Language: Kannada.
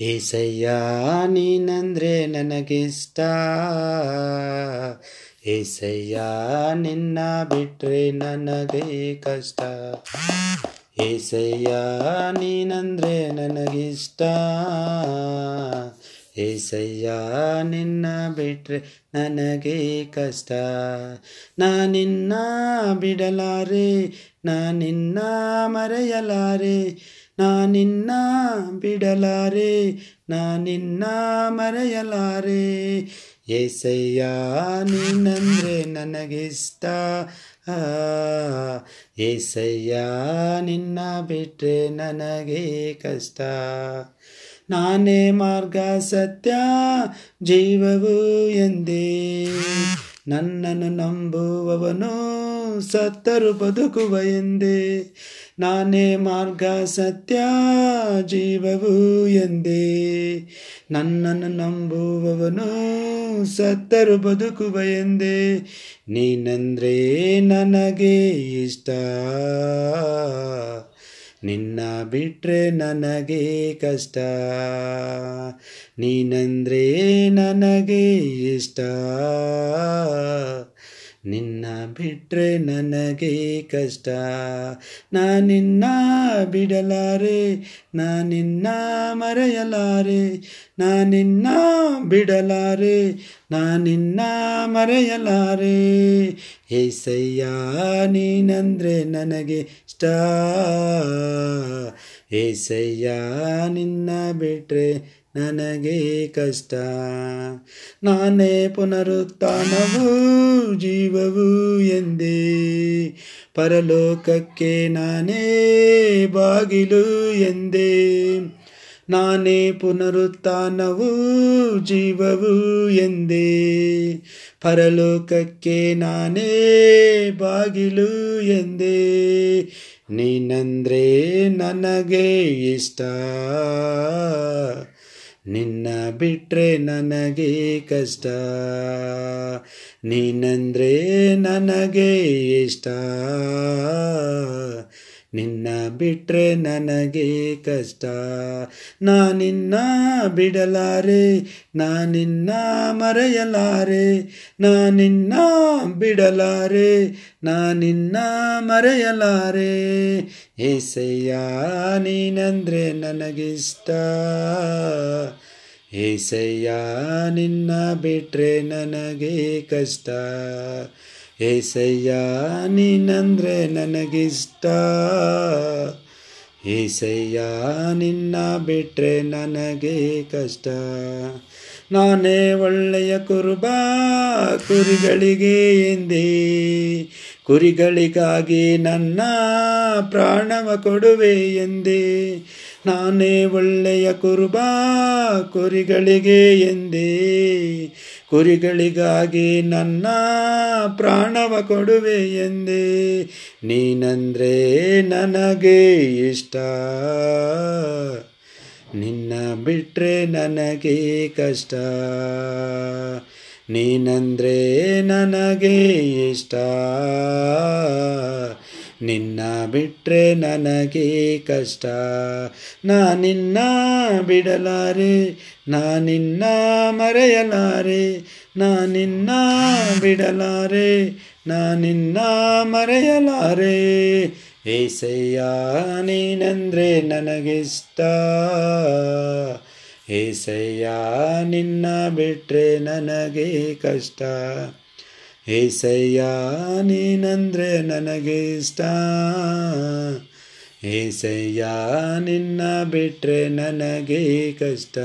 ಏಸಯ್ಯ, ನೀನಂದ್ರೆ ನನಗಿಷ್ಟ. ಏಸಯ್ಯ, ನಿನ್ನ ಬಿಟ್ರೆ ನನಗೆ ಕಷ್ಟ. ಏಸಯ್ಯ, ನೀನಂದ್ರೆ ನನಗಿಷ್ಟ. ಏಸಯ್ಯ, ನಿನ್ನ ಬಿಟ್ರೆ ನನಗೆ ಕಷ್ಟ. ನಾನಿನ್ನ ಬಿಡಲಾರೆ ನಾನಿನ್ನ ಮರೆಯಲಾರೆ. ನಾನಿನ್ನ ಬಿಡಲಾರೆ ನಾನಿನ್ನ ಮರೆಯಲಾರೆ. ಏಸಯ್ಯ, ನೀನಂದ್ರೆ ನನಗಿಷ್ಟ. ಏಸಯ್ಯ, ನಿನ್ನ ಬಿಟ್ಟರೆ ನನಗೆ ಕಷ್ಟ. ನಾನೇ ಮಾರ್ಗ ಸತ್ಯ, ಜೀವವು ಎಂದೇ. ನನ್ನನ್ನು ನಂಬುವವನು ಸತ್ತರು ಬದುಕುವ ಎಂದೇ. ನಾನೇ ಮಾರ್ಗ, ಸತ್ಯ, ಜೀವವು ಎಂದೇ. ನನ್ನನ್ನು ನಂಬುವವನು ಸತ್ತರು ಬದುಕುವ ಎಂದೇ. ನೀನಂದ್ರೆ ನನಗೆ ಇಷ್ಟ. ನಿನ್ನ ಬಿಟ್ರೆ ನನಗೆ ಕಷ್ಟ. ನೀನಂದ್ರೆ ನನಗೆ ಇಷ್ಟ. ನಿನ್ನ ಬಿಟ್ರೆ ನನಗೆ ಕಷ್ಟ. ನಾನಿನ್ನ ಬಿಡಲಾರೆ ನಾನಿನ್ನ ಮರೆಯಲಾರೆ. ನಾನಿನ್ನ ಬಿಡಲಾರೆ ನಾನಿನ್ನ ಮರೆಯಲಾರೆ. ಏಸಯ್ಯ ನೀನಂದ್ರೆ ನನಗೆ ಇಷ್ಟ. ಏಸಯ್ಯ ನಿನ್ನ ಬಿಟ್ರೆ ನನಗೆ ಕಷ್ಟ. ನಾನೇ ಪುನರುತ್ಥಾನವು ಜೀವವು ಎಂದೇ. ಪರಲೋಕಕ್ಕೆ ನಾನೇ ಬಾಗಿಲು ಎಂದೇ. ನಾನೇ ಪುನರುತ್ಥಾನವು ಜೀವವು ಎಂದೇ. ಪರಲೋಕಕ್ಕೆ ನಾನೇ ಬಾಗಿಲು ಎಂದೇ. ನೀನಂದ್ರೆ ನನಗೆ ಇಷ್ಟ. ನಿನ್ನ ಬಿಟ್ರೆ ನನಗೆ ಕಷ್ಟ. ನೀನಂದ್ರೆ ನನಗೆ ಇಷ್ಟ. ನಿನ್ನ ಬಿಟ್ರೆ ನನಗೆ ಕಷ್ಟ. ನಾನಿನ್ನ ಬಿಡಲಾರೆ ನಾನಿನ್ನ ಮರೆಯಲಾರೆ. ನಾನಿನ್ನ ಬಿಡಲಾರೆ ನಾನಿನ್ನ ಮರೆಯಲಾರೆ. ಏಸಯ್ಯ, ನೀನಂದ್ರೆ ನನಗಿಷ್ಟ. ಏಸಯ್ಯ, ನಿನ್ನ ಬಿಟ್ರೆ ನನಗೆ ಕಷ್ಟ. ಏಸಯ್ಯ ನೀನಂದ್ರೆ ನನಗಿಷ್ಟ. ಏಸಯ್ಯ ನಿನ್ನ ಬಿಟ್ರೆ ನನಗೆ ಕಷ್ಟ. ನಾನೇ ಒಳ್ಳೆಯ ಕುರುಬ ಕುರಿಗಳಿಗೆ ಎಂದೇ. ಕುರಿಗಳಿಗಾಗಿ ನನ್ನ ಪ್ರಾಣವ ಕೊಡುವೆ ಎಂದೇ. ನಾನೇ ಒಳ್ಳೆಯ ಕುರುಬ ಕುರಿಗಳಿಗೆ ಎಂದೇ. ಕುರಿಗಳಿಗಾಗಿ ನನ್ನ ಪ್ರಾಣವ ಕೊಡುವೆ ಎಂದೇ. ನೀನಂದ್ರೆ ನನಗೆ ಇಷ್ಟ. ನಿನ್ನ ಬಿಟ್ಟರೆ ನನಗೆ ಕಷ್ಟ. ನೀನಂದ್ರೆ ನನಗೆ ಇಷ್ಟ. ನಿನ್ನ ಬಿಟ್ಟರೆ ನನಗೆ ಕಷ್ಟ. ನಾನಿನ್ನ ಬಿಡಲಾರೆ ನಾನಿನ್ನ ಮರೆಯಲಾರೆ ನಾನಿನ್ನ ಬಿಡಲಾರೆ ನಾನಿನ್ನ ಮರೆಯಲಾರೆ. ಏಸಯ್ಯ, ನೀನಂದ್ರೆ ನನಗಿಷ್ಟ. ಏಸಯ್ಯ ನಿನ್ನ ಬಿಟ್ರೆ ನನಗೆ ಕಷ್ಟ. ಏಸಯ್ಯ ನೀನಂದ್ರೆ ನನಗೆ ಇಷ್ಟ. ಏಸಯ್ಯ ನಿನ್ನ ಬಿಟ್ರೆ ನನಗೆ ಕಷ್ಟ.